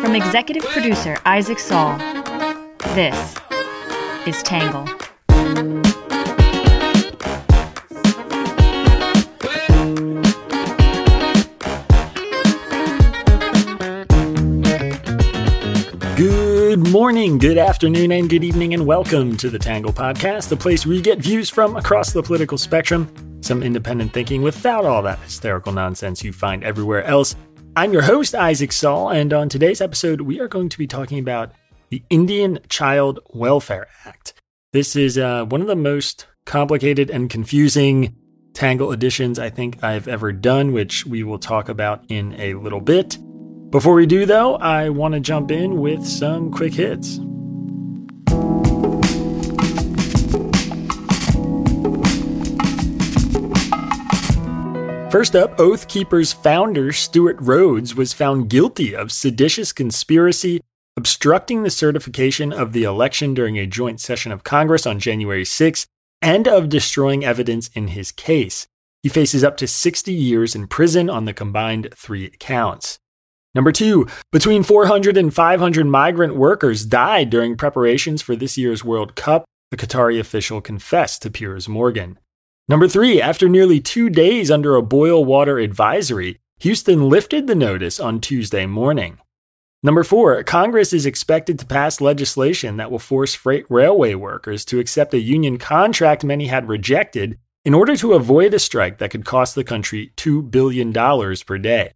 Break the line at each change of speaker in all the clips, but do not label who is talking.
From executive producer Isaac Saul, this is Tangle.
Good morning, good afternoon, and good evening, and welcome to the Tangle Podcast, the place where you get views from across the political spectrum, some independent thinking without all that hysterical nonsense you find everywhere else. I'm your host, Isaac Saul, and on today's episode, we are going to be talking about the Indian Child Welfare Act. This is uh, one of the most complicated and confusing Tangle editions I think I've ever done, which we will talk about in a little bit. Before we do, though, I want to jump in with some quick hits. First up, Oath Keepers founder Stewart Rhodes was found guilty of seditious conspiracy, obstructing the certification of the election during a joint session of Congress on January 6, and of destroying evidence in his case. He faces up to 60 years in prison on the combined three counts. Number two, between 400 and 500 migrant workers died during preparations for this year's World Cup, the Qatari official confessed to Piers Morgan. Number three, after nearly two days under a boil water advisory, Houston lifted the notice on Tuesday morning. Number four, Congress is expected to pass legislation that will force freight railway workers to accept a union contract many had rejected in order to avoid a strike that could cost the country $2 billion per day.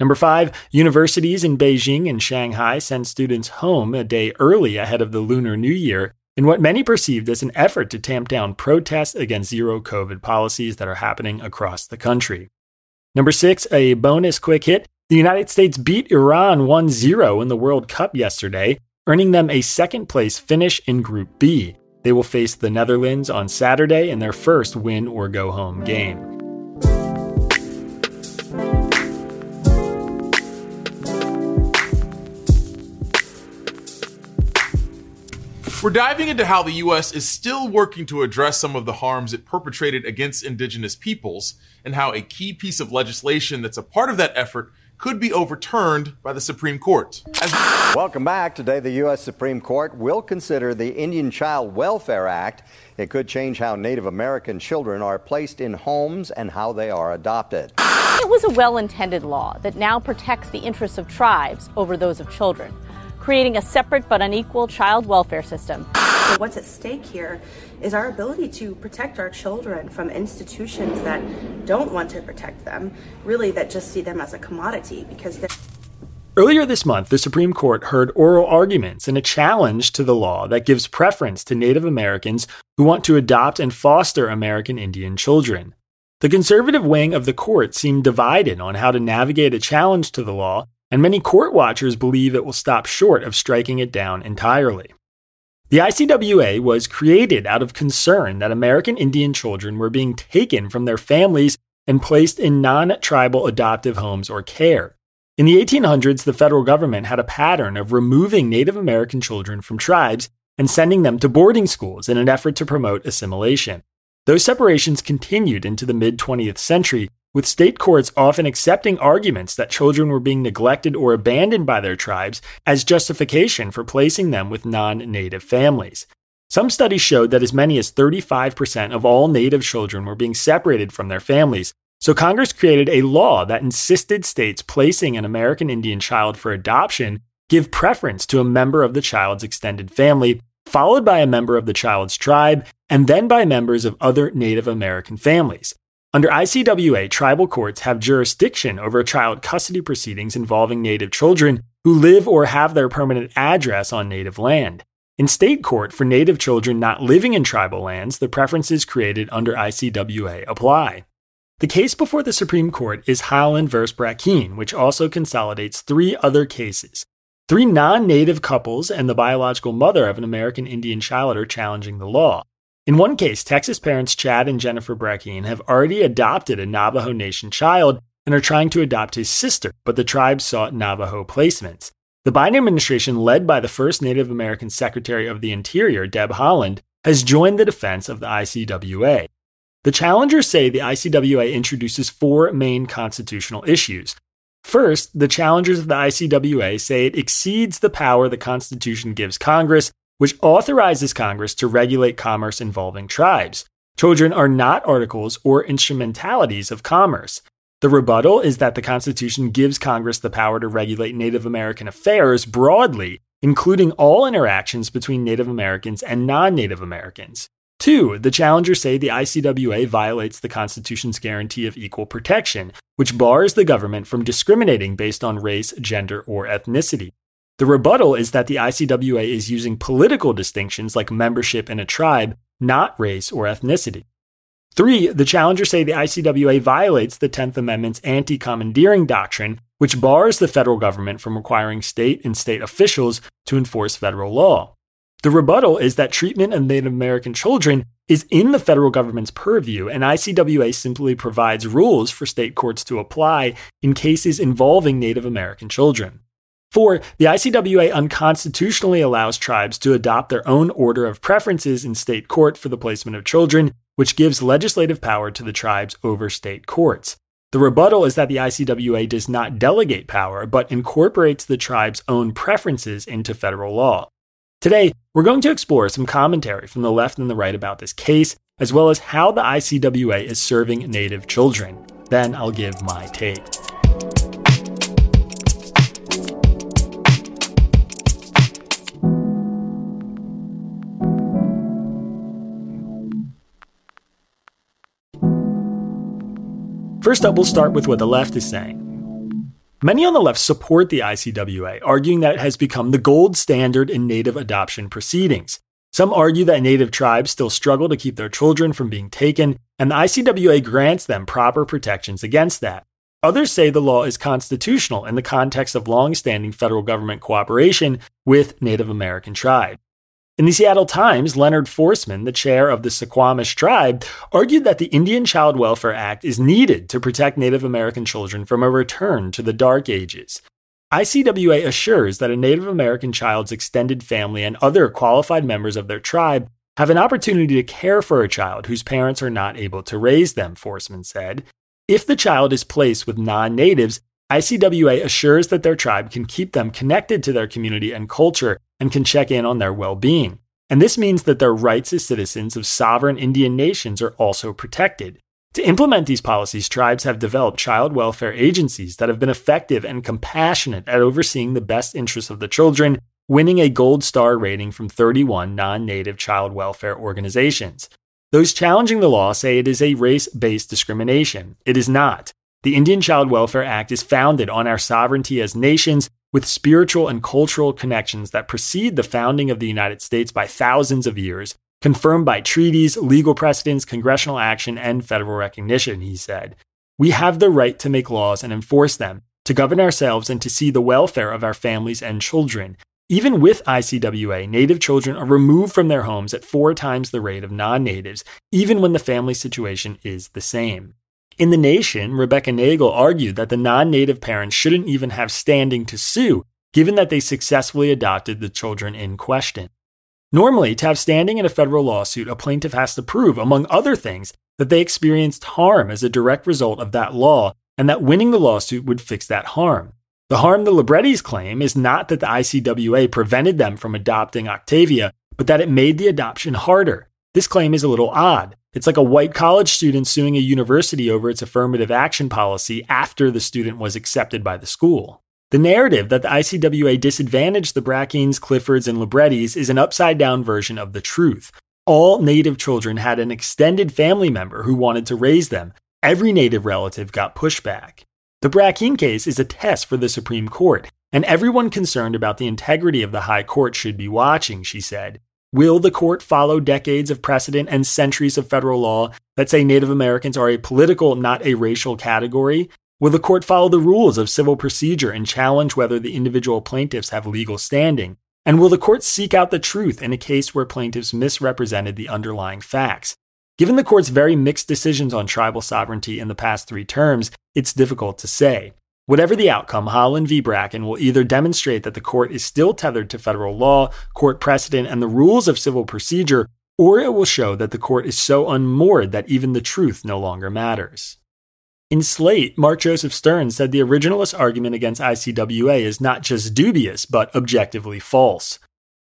Number five, universities in Beijing and Shanghai send students home a day early ahead of the Lunar New Year in what many perceived as an effort to tamp down protests against zero COVID policies that are happening across the country. Number six, a bonus quick hit. The United States beat Iran 1 0 in the World Cup yesterday, earning them a second place finish in Group B. They will face the Netherlands on Saturday in their first win or go home game.
We're diving into how the U.S. is still working to address some of the harms it perpetrated against indigenous peoples, and how a key piece of legislation that's a part of that effort could be overturned by the Supreme Court. As-
Welcome back. Today, the U.S. Supreme Court will consider the Indian Child Welfare Act. It could change how Native American children are placed in homes and how they are adopted.
It was a well intended law that now protects the interests of tribes over those of children creating a separate but unequal child welfare system.
What's at stake here is our ability to protect our children from institutions that don't want to protect them, really, that just see them as a commodity because they're.
Earlier this month, the Supreme Court heard oral arguments in a challenge to the law that gives preference to Native Americans who want to adopt and foster American Indian children. The conservative wing of the court seemed divided on how to navigate a challenge to the law and many court watchers believe it will stop short of striking it down entirely. The ICWA was created out of concern that American Indian children were being taken from their families and placed in non tribal adoptive homes or care. In the 1800s, the federal government had a pattern of removing Native American children from tribes and sending them to boarding schools in an effort to promote assimilation. Those separations continued into the mid 20th century with state courts often accepting arguments that children were being neglected or abandoned by their tribes as justification for placing them with non native families. Some studies showed that as many as 35% of all native children were being separated from their families, so Congress created a law that insisted states placing an American Indian child for adoption give preference to a member of the child's extended family, followed by a member of the child's tribe, and then by members of other Native American families. Under ICWA, tribal courts have jurisdiction over child custody proceedings involving Native children who live or have their permanent address on Native land. In state court, for Native children not living in tribal lands, the preferences created under ICWA apply. The case before the Supreme Court is Haaland v. Brackeen, which also consolidates three other cases. Three non native couples and the biological mother of an American Indian child are challenging the law. In one case, Texas parents Chad and Jennifer Brackeen have already adopted a Navajo Nation child and are trying to adopt his sister, but the tribe sought Navajo placements. The Biden administration, led by the first Native American Secretary of the Interior, Deb Haaland, has joined the defense of the ICWA. The challengers say the ICWA introduces four main constitutional issues. First, the challengers of the ICWA say it exceeds the power the Constitution gives Congress, which authorizes Congress to regulate commerce involving tribes. Children are not articles or instrumentalities of commerce. The rebuttal is that the Constitution gives Congress the power to regulate Native American affairs broadly, including all interactions between Native Americans and non Native Americans. Two, the challengers say the ICWA violates the Constitution's guarantee of equal protection, which bars the government from discriminating based on race, gender, or ethnicity. The rebuttal is that the ICWA is using political distinctions like membership in a tribe, not race or ethnicity. Three, the challengers say the ICWA violates the 10th Amendment's anti commandeering doctrine, which bars the federal government from requiring state and state officials to enforce federal law. The rebuttal is that treatment of Native American children is in the federal government's purview, and ICWA simply provides rules for state courts to apply in cases involving Native American children. Four, the ICWA unconstitutionally allows tribes to adopt their own order of preferences in state court for the placement of children, which gives legislative power to the tribes over state courts. The rebuttal is that the ICWA does not delegate power, but incorporates the tribe's own preferences into federal law. Today, we're going to explore some commentary from the left and the right about this case, as well as how the ICWA is serving Native children. Then I'll give my take. First up, we'll start with what the left is saying. Many on the left support the ICWA, arguing that it has become the gold standard in native adoption proceedings. Some argue that native tribes still struggle to keep their children from being taken, and the ICWA grants them proper protections against that. Others say the law is constitutional in the context of long standing federal government cooperation with Native American tribes. In the Seattle Times, Leonard Forsman, the chair of the Suquamish tribe, argued that the Indian Child Welfare Act is needed to protect Native American children from a return to the Dark Ages. ICWA assures that a Native American child's extended family and other qualified members of their tribe have an opportunity to care for a child whose parents are not able to raise them, Forsman said. If the child is placed with non natives, ICWA assures that their tribe can keep them connected to their community and culture and can check in on their well being. And this means that their rights as citizens of sovereign Indian nations are also protected. To implement these policies, tribes have developed child welfare agencies that have been effective and compassionate at overseeing the best interests of the children, winning a gold star rating from 31 non native child welfare organizations. Those challenging the law say it is a race based discrimination. It is not. The Indian Child Welfare Act is founded on our sovereignty as nations with spiritual and cultural connections that precede the founding of the United States by thousands of years, confirmed by treaties, legal precedents, congressional action, and federal recognition, he said. We have the right to make laws and enforce them, to govern ourselves, and to see the welfare of our families and children. Even with ICWA, Native children are removed from their homes at four times the rate of non natives, even when the family situation is the same. In The Nation, Rebecca Nagle argued that the non native parents shouldn't even have standing to sue, given that they successfully adopted the children in question. Normally, to have standing in a federal lawsuit, a plaintiff has to prove, among other things, that they experienced harm as a direct result of that law and that winning the lawsuit would fix that harm. The harm the Librettis claim is not that the ICWA prevented them from adopting Octavia, but that it made the adoption harder. This claim is a little odd. It's like a white college student suing a university over its affirmative action policy after the student was accepted by the school. The narrative that the ICWA disadvantaged the Brackeens, Cliffords, and Librettis is an upside down version of the truth. All Native children had an extended family member who wanted to raise them. Every Native relative got pushback. The Brackeen case is a test for the Supreme Court, and everyone concerned about the integrity of the High Court should be watching, she said. Will the court follow decades of precedent and centuries of federal law that say Native Americans are a political, not a racial category? Will the court follow the rules of civil procedure and challenge whether the individual plaintiffs have legal standing? And will the court seek out the truth in a case where plaintiffs misrepresented the underlying facts? Given the court's very mixed decisions on tribal sovereignty in the past three terms, it's difficult to say. Whatever the outcome, Haaland v. Brackeen will either demonstrate that the court is still tethered to federal law, court precedent, and the rules of civil procedure, or it will show that the court is so unmoored that even the truth no longer matters. In Slate, Mark Joseph Stern said the originalist argument against ICWA is not just dubious, but objectively false.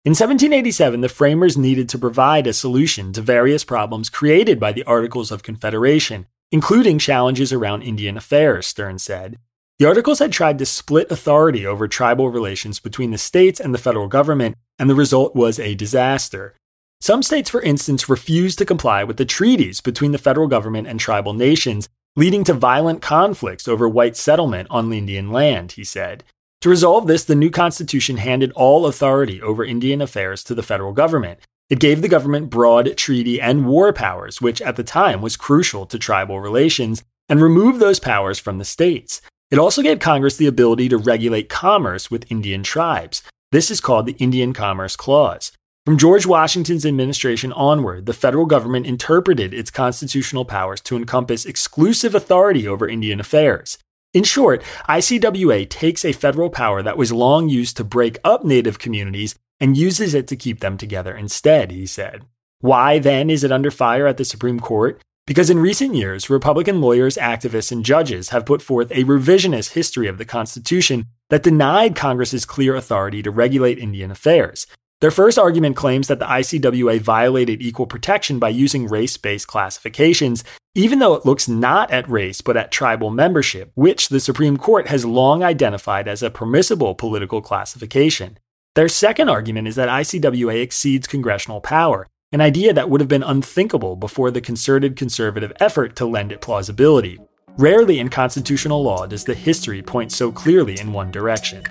In 1787, the framers needed to provide a solution to various problems created by the Articles of Confederation, including challenges around Indian affairs, Stern said. The Articles had tried to split authority over tribal relations between the states and the federal government, and the result was a disaster. Some states, for instance, refused to comply with the treaties between the federal government and tribal nations, leading to violent conflicts over white settlement on Indian land, he said. To resolve this, the new Constitution handed all authority over Indian affairs to the federal government. It gave the government broad treaty and war powers, which at the time was crucial to tribal relations, and removed those powers from the states. It also gave Congress the ability to regulate commerce with Indian tribes. This is called the Indian Commerce Clause. From George Washington's administration onward, the federal government interpreted its constitutional powers to encompass exclusive authority over Indian affairs. In short, ICWA takes a federal power that was long used to break up Native communities and uses it to keep them together instead, he said. Why then is it under fire at the Supreme Court? Because in recent years, Republican lawyers, activists, and judges have put forth a revisionist history of the Constitution that denied Congress's clear authority to regulate Indian affairs. Their first argument claims that the ICWA violated equal protection by using race based classifications, even though it looks not at race but at tribal membership, which the Supreme Court has long identified as a permissible political classification. Their second argument is that ICWA exceeds congressional power, an idea that would have been unthinkable before the concerted conservative effort to lend it plausibility. Rarely in constitutional law does the history point so clearly in one direction.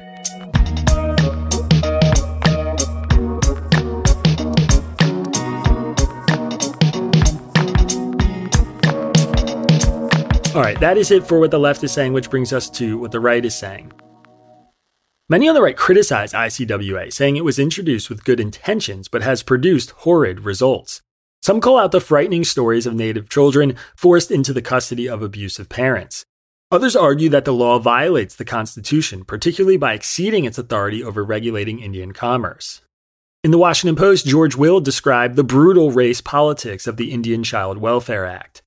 All right, that is it for what the left is saying, which brings us to what the right is saying. Many on the right criticize ICWA, saying it was introduced with good intentions but has produced horrid results. Some call out the frightening stories of Native children forced into the custody of abusive parents. Others argue that the law violates the Constitution, particularly by exceeding its authority over regulating Indian commerce. In the Washington Post, George Will described the brutal race politics of the Indian Child Welfare Act.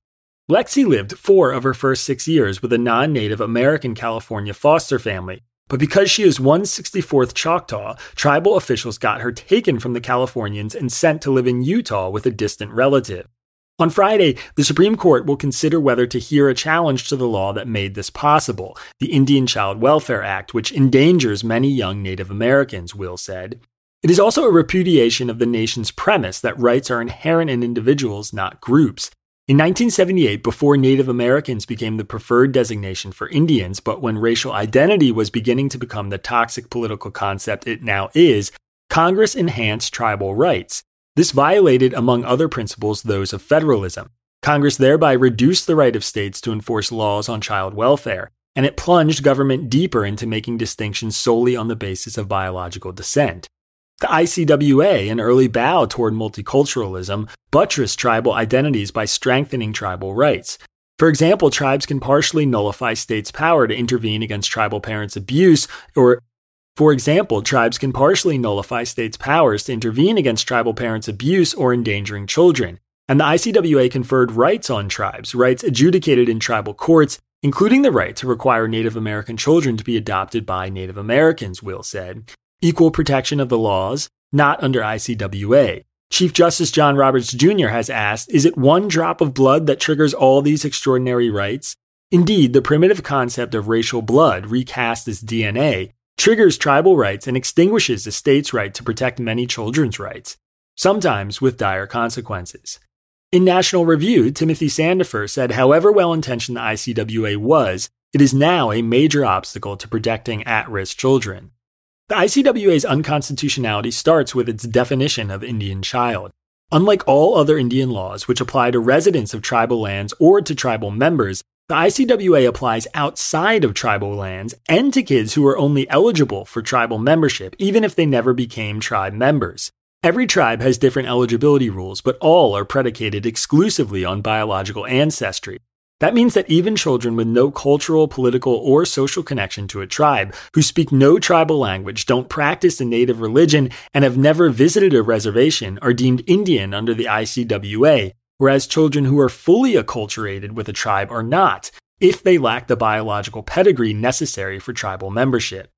Lexi lived four of her first six years with a non native American California foster family, but because she is 164th Choctaw, tribal officials got her taken from the Californians and sent to live in Utah with a distant relative. On Friday, the Supreme Court will consider whether to hear a challenge to the law that made this possible, the Indian Child Welfare Act, which endangers many young Native Americans, Will said. It is also a repudiation of the nation's premise that rights are inherent in individuals, not groups. In 1978, before Native Americans became the preferred designation for Indians, but when racial identity was beginning to become the toxic political concept it now is, Congress enhanced tribal rights. This violated, among other principles, those of federalism. Congress thereby reduced the right of states to enforce laws on child welfare, and it plunged government deeper into making distinctions solely on the basis of biological descent. The ICWA, an early bow toward multiculturalism, buttressed tribal identities by strengthening tribal rights. For example, tribes can partially nullify states' power to intervene against tribal parents' abuse, or for example, tribes can partially nullify states' powers to intervene against tribal parents' abuse or endangering children. And the ICWA conferred rights on tribes, rights adjudicated in tribal courts, including the right to require Native American children to be adopted by Native Americans, Will said equal protection of the laws, not under ICWA. Chief Justice John Roberts Jr. has asked Is it one drop of blood that triggers all these extraordinary rights? Indeed, the primitive concept of racial blood, recast as DNA, triggers tribal rights and extinguishes the state's right to protect many children's rights, sometimes with dire consequences. In National Review, Timothy Sandefur said, however well intentioned the ICWA was, it is now a major obstacle to protecting at risk children. The ICWA's unconstitutionality starts with its definition of Indian child. Unlike all other Indian laws, which apply to residents of tribal lands or to tribal members, the ICWA applies outside of tribal lands and to kids who are only eligible for tribal membership, even if they never became tribe members. Every tribe has different eligibility rules, but all are predicated exclusively on biological ancestry. That means that even children with no cultural, political, or social connection to a tribe, who speak no tribal language, don't practice a native religion, and have never visited a reservation, are deemed Indian under the ICWA, whereas children who are fully acculturated with a tribe are not, if they lack the biological pedigree necessary for tribal membership.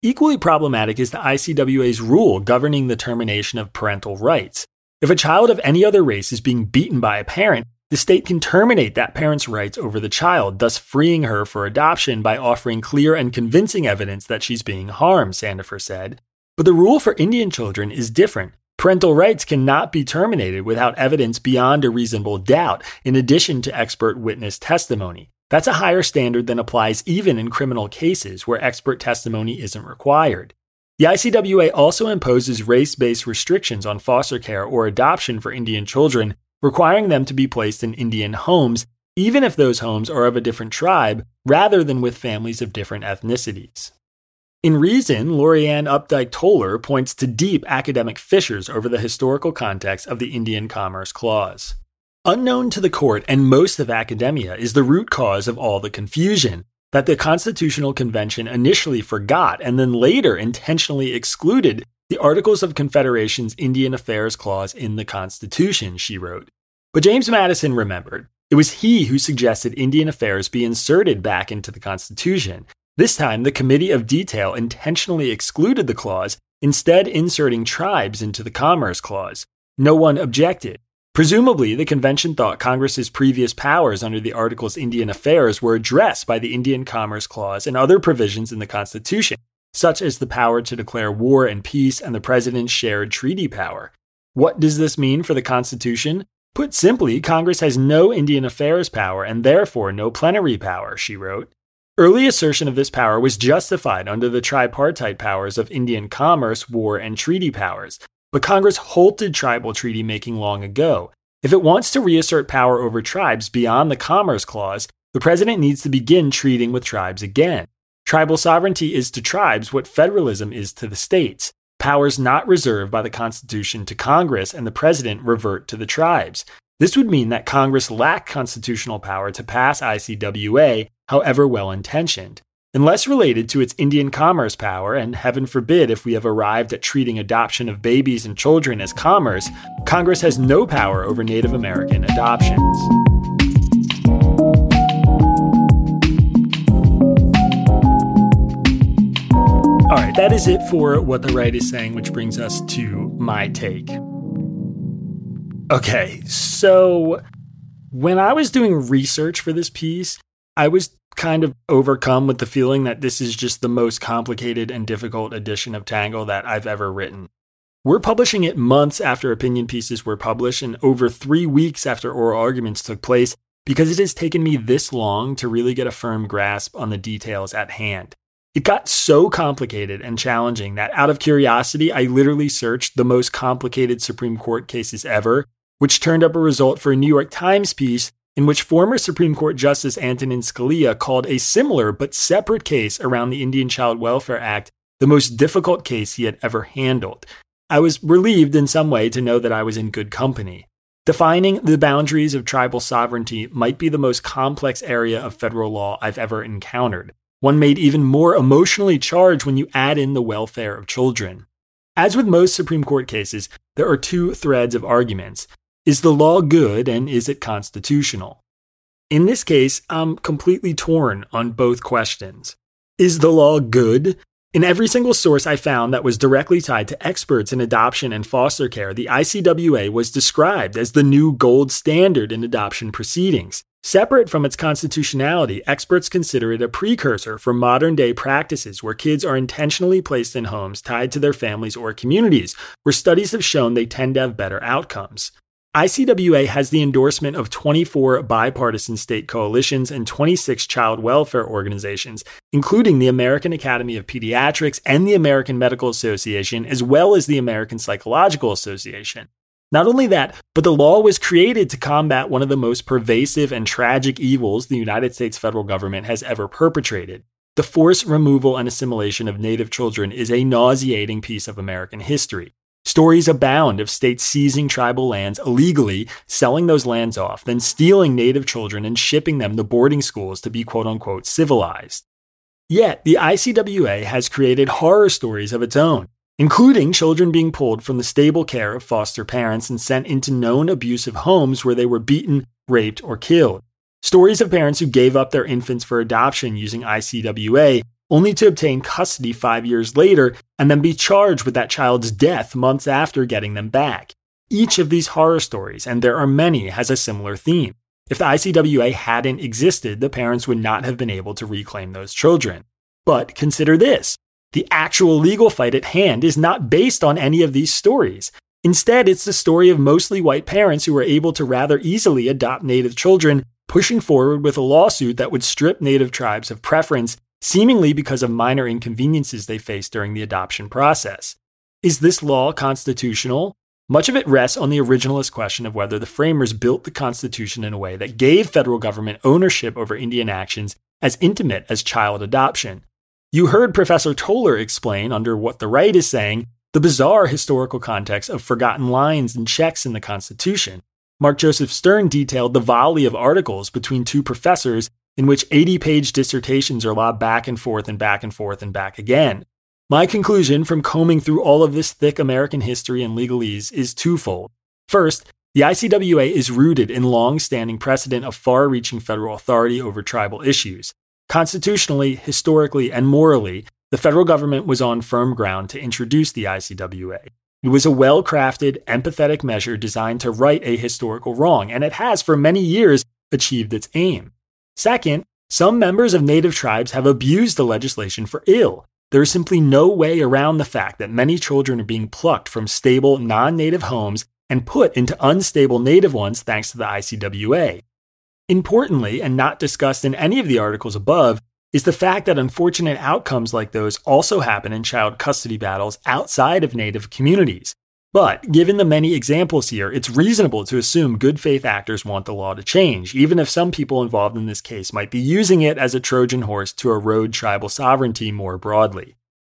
Equally problematic is the ICWA's rule governing the termination of parental rights. If a child of any other race is being beaten by a parent, the state can terminate that parent's rights over the child, thus freeing her for adoption by offering clear and convincing evidence that she's being harmed, Sandefur said. But the rule for Indian children is different. Parental rights cannot be terminated without evidence beyond a reasonable doubt, in addition to expert witness testimony. That's a higher standard than applies even in criminal cases where expert testimony isn't required. The ICWA also imposes race based restrictions on foster care or adoption for Indian children requiring them to be placed in Indian homes, even if those homes are of a different tribe, rather than with families of different ethnicities. In Reason, Lorianne Updike Toller points to deep academic fissures over the historical context of the Indian Commerce Clause. Unknown to the court and most of academia is the root cause of all the confusion that the Constitutional Convention initially forgot and then later intentionally excluded the Articles of Confederation's Indian Affairs Clause in the Constitution, she wrote. But James Madison remembered. It was he who suggested Indian affairs be inserted back into the Constitution. This time, the Committee of Detail intentionally excluded the clause, instead, inserting tribes into the Commerce Clause. No one objected. Presumably, the convention thought Congress's previous powers under the Article's Indian Affairs were addressed by the Indian Commerce Clause and other provisions in the Constitution, such as the power to declare war and peace and the president's shared treaty power. What does this mean for the Constitution? Put simply, Congress has no Indian affairs power and therefore no plenary power, she wrote. Early assertion of this power was justified under the tripartite powers of Indian commerce, war, and treaty powers, but Congress halted tribal treaty making long ago. If it wants to reassert power over tribes beyond the Commerce Clause, the president needs to begin treating with tribes again. Tribal sovereignty is to tribes what federalism is to the states powers not reserved by the Constitution to Congress and the President revert to the tribes. This would mean that Congress lacked constitutional power to pass ICWA, however well intentioned. Unless related to its Indian commerce power, and heaven forbid if we have arrived at treating adoption of babies and children as commerce, Congress has no power over Native American adoptions. That is it for what the right is saying, which brings us to my take. Okay, so when I was doing research for this piece, I was kind of overcome with the feeling that this is just the most complicated and difficult edition of Tangle that I've ever written. We're publishing it months after opinion pieces were published and over three weeks after oral arguments took place because it has taken me this long to really get a firm grasp on the details at hand. It got so complicated and challenging that out of curiosity, I literally searched the most complicated Supreme Court cases ever, which turned up a result for a New York Times piece in which former Supreme Court Justice Antonin Scalia called a similar but separate case around the Indian Child Welfare Act the most difficult case he had ever handled. I was relieved in some way to know that I was in good company. Defining the boundaries of tribal sovereignty might be the most complex area of federal law I've ever encountered one made even more emotionally charged when you add in the welfare of children. As with most Supreme Court cases, there are two threads of arguments. Is the law good and is it constitutional? In this case, I'm completely torn on both questions. Is the law good? In every single source I found that was directly tied to experts in adoption and foster care, the ICWA was described as the new gold standard in adoption proceedings. Separate from its constitutionality, experts consider it a precursor for modern day practices where kids are intentionally placed in homes tied to their families or communities, where studies have shown they tend to have better outcomes. ICWA has the endorsement of 24 bipartisan state coalitions and 26 child welfare organizations, including the American Academy of Pediatrics and the American Medical Association, as well as the American Psychological Association. Not only that, but the law was created to combat one of the most pervasive and tragic evils the United States federal government has ever perpetrated. The forced removal and assimilation of Native children is a nauseating piece of American history. Stories abound of states seizing tribal lands illegally, selling those lands off, then stealing native children and shipping them to boarding schools to be quote unquote civilized. Yet, the ICWA has created horror stories of its own, including children being pulled from the stable care of foster parents and sent into known abusive homes where they were beaten, raped, or killed. Stories of parents who gave up their infants for adoption using ICWA only to obtain custody five years later and then be charged with that child's death months after getting them back. Each of these horror stories, and there are many, has a similar theme. If the ICWA hadn't existed, the parents would not have been able to reclaim those children. But consider this the actual legal fight at hand is not based on any of these stories. Instead, it's the story of mostly white parents who were able to rather easily adopt Native children, pushing forward with a lawsuit that would strip Native tribes of preference seemingly because of minor inconveniences they faced during the adoption process. Is this law constitutional? Much of it rests on the originalist question of whether the framers built the Constitution in a way that gave federal government ownership over Indian actions as intimate as child adoption. You heard Professor Toller explain, under what the right is saying, the bizarre historical context of forgotten lines and checks in the Constitution. Mark Joseph Stern detailed the volley of articles between two professors in which 80 page dissertations are lobbed back and forth and back and forth and back again. My conclusion from combing through all of this thick American history and legalese is twofold. First, the ICWA is rooted in long standing precedent of far reaching federal authority over tribal issues. Constitutionally, historically, and morally, the federal government was on firm ground to introduce the ICWA. It was a well crafted, empathetic measure designed to right a historical wrong, and it has for many years achieved its aim. Second, some members of native tribes have abused the legislation for ill. There is simply no way around the fact that many children are being plucked from stable, non native homes and put into unstable native ones thanks to the ICWA. Importantly, and not discussed in any of the articles above, is the fact that unfortunate outcomes like those also happen in child custody battles outside of native communities. But given the many examples here, it's reasonable to assume good faith actors want the law to change, even if some people involved in this case might be using it as a Trojan horse to erode tribal sovereignty more broadly.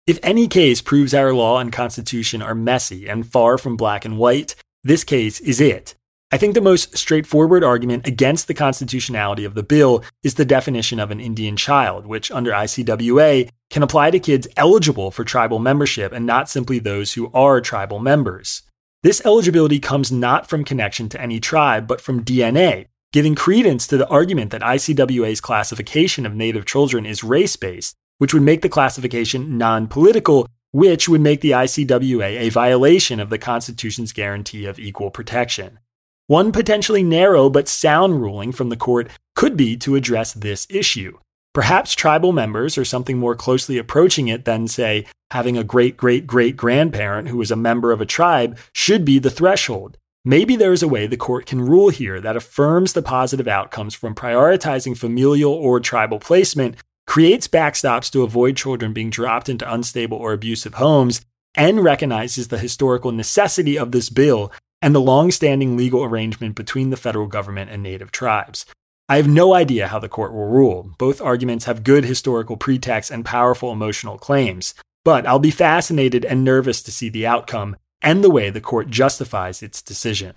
If any case proves our law and constitution are messy and far from black and white, this case is it. I think the most straightforward argument against the constitutionality of the bill is the definition of an Indian child, which under ICWA can apply to kids eligible for tribal membership and not simply those who are tribal members. This eligibility comes not from connection to any tribe, but from DNA, giving credence to the argument that ICWA's classification of Native children is race based, which would make the classification non political, which would make the ICWA a violation of the Constitution's guarantee of equal protection. One potentially narrow but sound ruling from the court could be to address this issue. Perhaps tribal members or something more closely approaching it than, say, having a great great great grandparent who is a member of a tribe should be the threshold. Maybe there is a way the court can rule here that affirms the positive outcomes from prioritizing familial or tribal placement, creates backstops to avoid children being dropped into unstable or abusive homes, and recognizes the historical necessity of this bill and the long standing legal arrangement between the federal government and native tribes. I have no idea how the court will rule. Both arguments have good historical pretext and powerful emotional claims, but I'll be fascinated and nervous to see the outcome and the way the court justifies its decision.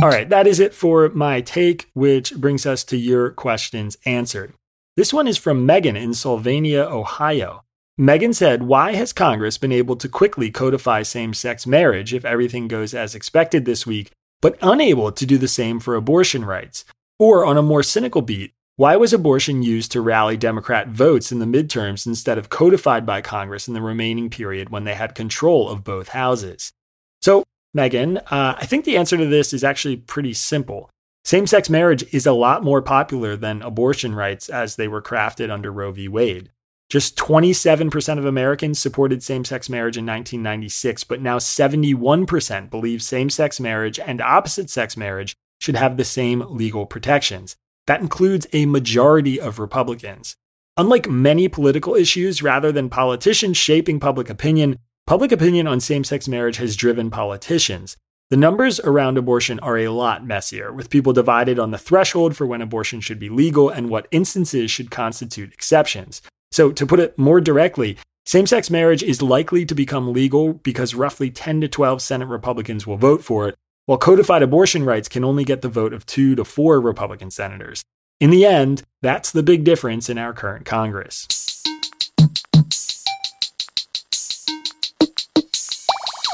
All right, that is it for my take, which brings us to your questions answered. This one is from Megan in Sylvania, Ohio. Megan said, Why has Congress been able to quickly codify same sex marriage if everything goes as expected this week, but unable to do the same for abortion rights? Or, on a more cynical beat, why was abortion used to rally Democrat votes in the midterms instead of codified by Congress in the remaining period when they had control of both houses? So, Megan, uh, I think the answer to this is actually pretty simple. Same sex marriage is a lot more popular than abortion rights as they were crafted under Roe v. Wade. Just 27% of Americans supported same sex marriage in 1996, but now 71% believe same sex marriage and opposite sex marriage should have the same legal protections. That includes a majority of Republicans. Unlike many political issues, rather than politicians shaping public opinion, public opinion on same sex marriage has driven politicians. The numbers around abortion are a lot messier, with people divided on the threshold for when abortion should be legal and what instances should constitute exceptions. So, to put it more directly, same sex marriage is likely to become legal because roughly 10 to 12 Senate Republicans will vote for it, while codified abortion rights can only get the vote of two to four Republican senators. In the end, that's the big difference in our current Congress.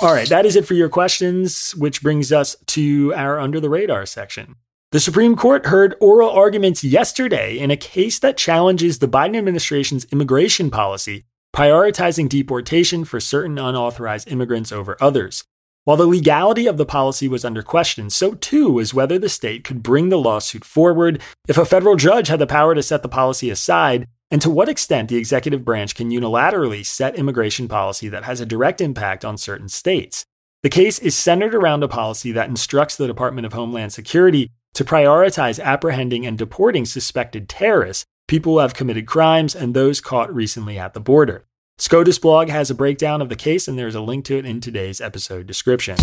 All right, that is it for your questions, which brings us to our under the radar section. The Supreme Court heard oral arguments yesterday in a case that challenges the Biden administration's immigration policy, prioritizing deportation for certain unauthorized immigrants over others. While the legality of the policy was under question, so too was whether the state could bring the lawsuit forward if a federal judge had the power to set the policy aside, and to what extent the executive branch can unilaterally set immigration policy that has a direct impact on certain states. The case is centered around a policy that instructs the Department of Homeland Security to prioritize apprehending and deporting suspected terrorists, people who have committed crimes, and those caught recently at the border. SCOTUS blog has a breakdown of the case, and there's a link to it in today's episode description.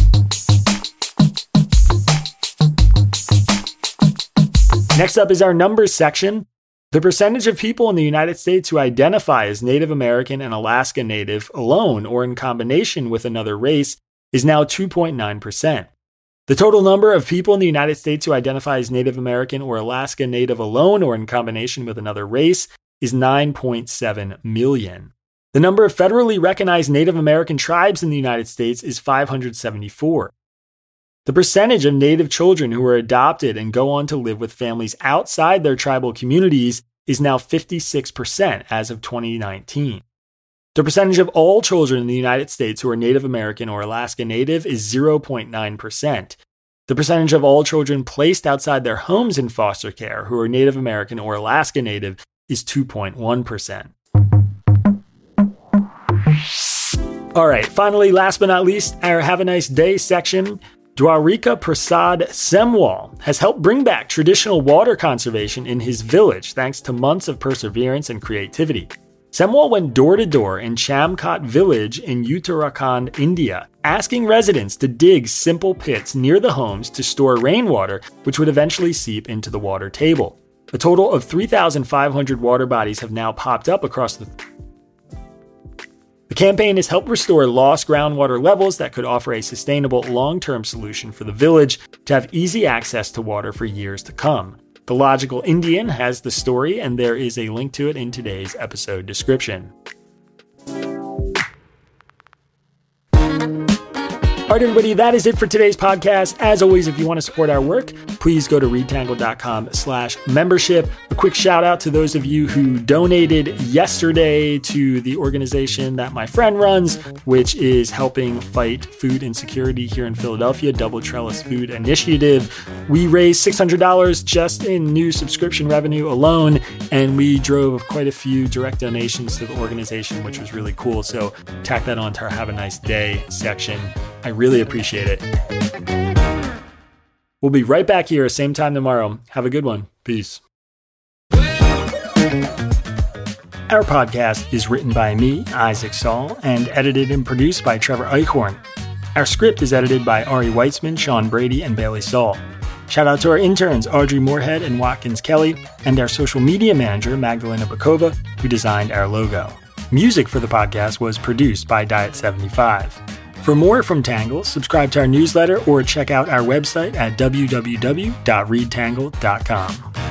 Next up is our numbers section. The percentage of people in the United States who identify as Native American and Alaska Native alone or in combination with another race is now 2.9%. The total number of people in the United States who identify as Native American or Alaska Native alone or in combination with another race is 9.7 million. The number of federally recognized Native American tribes in the United States is 574. The percentage of Native children who are adopted and go on to live with families outside their tribal communities is now 56% as of 2019. The percentage of all children in the United States who are Native American or Alaska Native is 0.9%. The percentage of all children placed outside their homes in foster care who are Native American or Alaska Native is 2.1%. All right, finally, last but not least, our Have a Nice Day section. Dwarika Prasad Semwal has helped bring back traditional water conservation in his village thanks to months of perseverance and creativity. Semwal went door to door in Chamkot village in Uttarakhand, India, asking residents to dig simple pits near the homes to store rainwater, which would eventually seep into the water table. A total of 3,500 water bodies have now popped up across the. The campaign has helped restore lost groundwater levels that could offer a sustainable long term solution for the village to have easy access to water for years to come. The Logical Indian has the story, and there is a link to it in today's episode description. All right, everybody, that is it for today's podcast. As always, if you want to support our work, please go to readtangle.com slash membership. A quick shout out to those of you who donated yesterday to the organization that my friend runs, which is helping fight food insecurity here in Philadelphia, Double Trellis Food Initiative. We raised $600 just in new subscription revenue alone, and we drove quite a few direct donations to the organization, which was really cool. So tack that on to our Have a Nice Day section. I really appreciate it. We'll be right back here, same time tomorrow. Have a good one. Peace. Our podcast is written by me, Isaac Saul, and edited and produced by Trevor Eichhorn. Our script is edited by Ari Weitzman, Sean Brady, and Bailey Saul. Shout out to our interns, Audrey Moorhead and Watkins Kelly, and our social media manager, Magdalena Bakova, who designed our logo. Music for the podcast was produced by Diet75. For more from Tangle, subscribe to our newsletter or check out our website at www.readtangle.com.